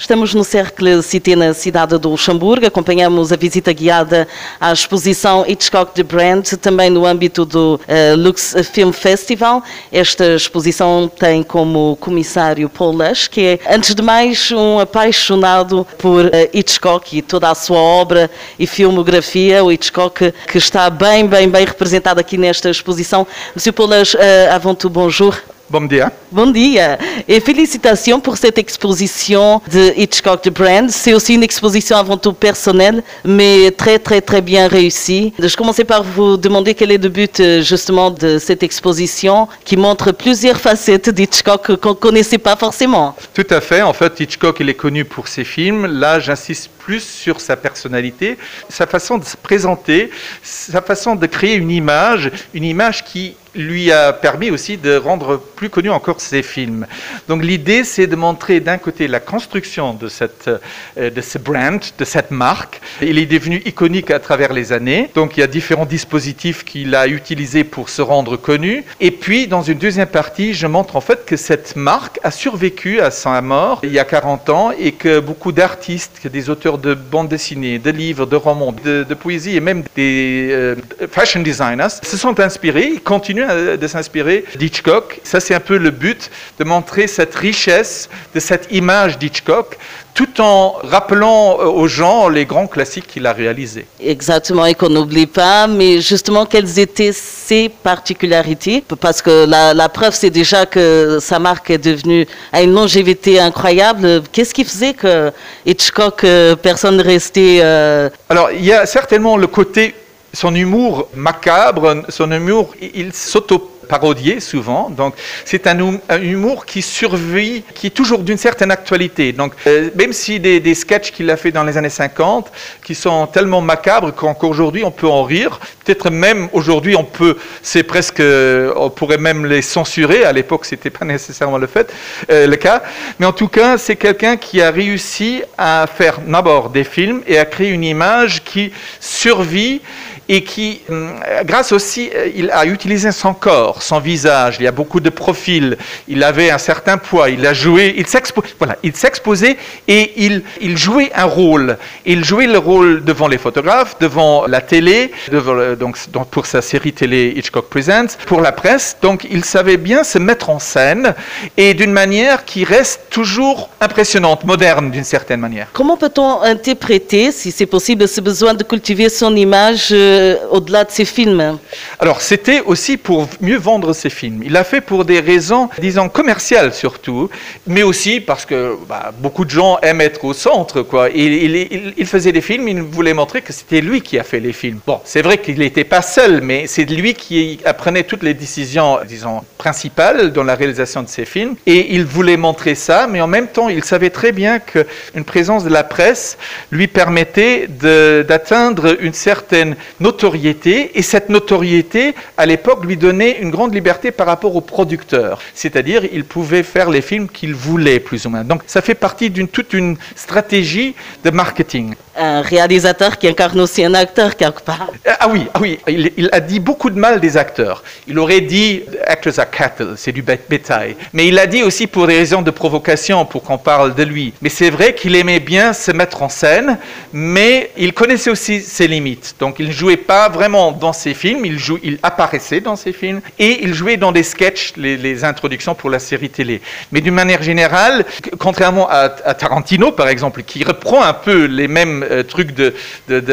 Estamos no Cercle Cité, na cidade do Luxemburgo. Acompanhamos a visita guiada à exposição Hitchcock de Brand, também no âmbito do uh, Lux Film Festival. Esta exposição tem como comissário Paul Lush, que é, antes de mais, um apaixonado por uh, Hitchcock e toda a sua obra e filmografia. O Hitchcock que está bem, bem, bem representado aqui nesta exposição. Monsieur Paul Lush, uh, avant tout, bonjour. Bom dia. Bon dia. Et félicitations pour cette exposition de Hitchcock de Brand. C'est aussi une exposition avant tout personnelle, mais très, très, très bien réussie. Je commençais par vous demander quel est le but justement de cette exposition qui montre plusieurs facettes d'Hitchcock qu'on ne connaissait pas forcément. Tout à fait. En fait, Hitchcock, il est connu pour ses films. Là, j'insiste plus sur sa personnalité, sa façon de se présenter, sa façon de créer une image, une image qui lui a permis aussi de rendre plus connu encore ses films. Donc l'idée, c'est de montrer d'un côté la construction de, cette, de ce brand, de cette marque. Il est devenu iconique à travers les années. Donc il y a différents dispositifs qu'il a utilisés pour se rendre connu. Et puis, dans une deuxième partie, je montre en fait que cette marque a survécu à sa mort il y a 40 ans et que beaucoup d'artistes, des auteurs de bandes dessinées, de livres, de romans, de, de poésie et même des euh, fashion designers se sont inspirés, ils continuent de s'inspirer d'Hitchcock. Ça, c'est un peu le but, de montrer cette richesse de cette image d'Hitchcock, tout en rappelant aux gens les grands classiques qu'il a réalisés. Exactement, et qu'on n'oublie pas, mais justement, quelles étaient ses particularités? Parce que la, la preuve, c'est déjà que sa marque est devenue, à une longévité incroyable. Qu'est-ce qui faisait que Hitchcock, personne ne restait... Euh... Alors, il y a certainement le côté son humour macabre, son humour, il s'auto parodié souvent. Donc, c'est un, un, humour qui survit, qui est toujours d'une certaine actualité. Donc, euh, même si des, des sketchs qu'il a fait dans les années 50, qui sont tellement macabres qu'aujourd'hui on peut en rire, peut-être même aujourd'hui on peut, c'est presque, on pourrait même les censurer. À l'époque, c'était pas nécessairement le fait, euh, le cas. Mais en tout cas, c'est quelqu'un qui a réussi à faire d'abord des films et à créer une image qui survit et qui, grâce aussi, il a utilisé son corps, son visage. Il y a beaucoup de profils. Il avait un certain poids. Il a joué. Il s'exposait. Et il, jouait un rôle. Il jouait le rôle devant les photographes, devant la télé, donc, pour sa série télé Hitchcock Presents, pour la presse. Donc, il savait bien se mettre en scène et d'une manière qui reste toujours impressionnante, moderne d'une certaine manière. Comment peut-on interpréter, si c'est possible, ce besoin de cultiver son image au-delà de ses films Alors, c'était aussi pour mieux vendre ses films. Il l'a fait pour des raisons, disons, commerciales surtout, mais aussi parce que bah, beaucoup de gens aiment être au centre. Quoi. Il, faisait des films, il voulait montrer que c'était lui qui a fait les films. Bon, c'est vrai qu'il n'était pas seul, mais c'est lui qui prenait toutes les décisions, disons, principales dans la réalisation de ses films. Et il voulait montrer ça, mais en même temps, il savait très bien qu'une présence de la presse lui permettait d'atteindre une certaine notoriété, et cette notoriété, à l'époque, lui donnait une grande liberté par rapport aux producteurs. C'est-à-dire, il pouvait faire les films qu'il voulait, plus ou moins. Donc, ça fait partie d'une toute une stratégie de marketing. Un réalisateur qui incarne aussi un acteur, quelque part. Ah oui, ah oui. Il, il, a dit beaucoup de mal des acteurs. Il aurait dit actors are cattle, c'est du bétail. Mais il a dit aussi pour des raisons de provocation, pour qu'on parle de lui. Mais c'est vrai qu'il aimait bien se mettre en scène, mais il connaissait aussi ses limites. Donc, il jouait pas vraiment dans ses films, il, joue, il apparaissait dans ses films et il jouait dans des sketchs, les, introductions pour la série télé. Mais d'une manière générale, contrairement à, Tarantino par exemple, qui reprend un peu les mêmes euh, trucs de,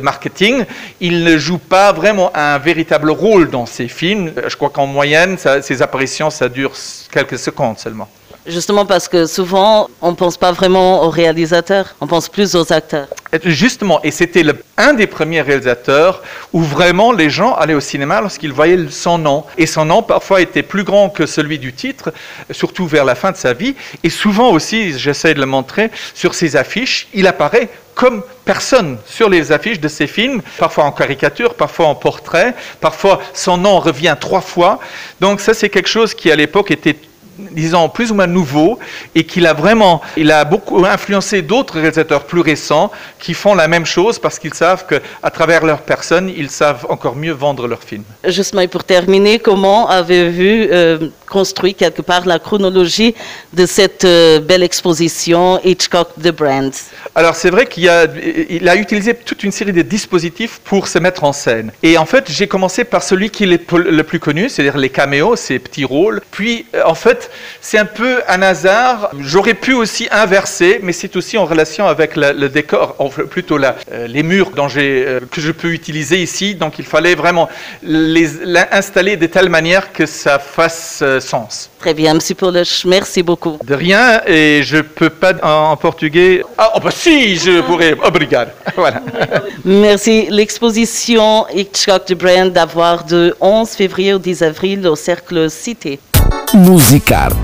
marketing, il ne joue pas vraiment un véritable rôle dans ses films. Je crois qu'en moyenne, ça, ses apparitions, ça dure quelques secondes seulement. Justement parce que souvent, on ne pense pas vraiment aux réalisateurs, on pense plus aux acteurs. Justement, et c'était un des premiers réalisateurs où vraiment les gens allaient au cinéma lorsqu'ils voyaient son nom. Et son nom parfois était plus grand que celui du titre, surtout vers la fin de sa vie. Et souvent aussi, j'essaie de le montrer, sur ses affiches, il apparaît comme personne sur les affiches de ses films, parfois en caricature, parfois en portrait, parfois son nom revient trois fois. Donc ça, c'est quelque chose qui à l'époque était disons, plus ou moins nouveau et qu'il a vraiment, il a beaucoup influencé d'autres réalisateurs plus récents qui font la même chose parce qu'ils savent qu'à travers leur personne, ils savent encore mieux vendre leurs films. Justement, pour terminer, comment avez-vous euh, construit quelque part la chronologie de cette euh, belle exposition Hitchcock The Brand Alors c'est vrai qu'il a, il a utilisé toute une série de dispositifs pour se mettre en scène. Et en fait, j'ai commencé par celui qui est le plus connu, c'est-à-dire les caméos, ces petits rôles. Puis euh, en fait, c'est un peu un hasard. J'aurais pu aussi inverser, mais c'est aussi en relation avec le décor, plutôt la- euh, les murs que je peux utiliser ici. Donc il fallait vraiment les installer de telle manière que ça fasse sens. Très bien, M. Polish, merci beaucoup. De rien, et je peux pas en, portugais. Ah, oh, bah si, je pourrais. Obrigado. Voilà. Merci. L'exposition Hitchcock The Brand d'avoir de 11 février au 10 avril au Cercle Cité. Musicarte.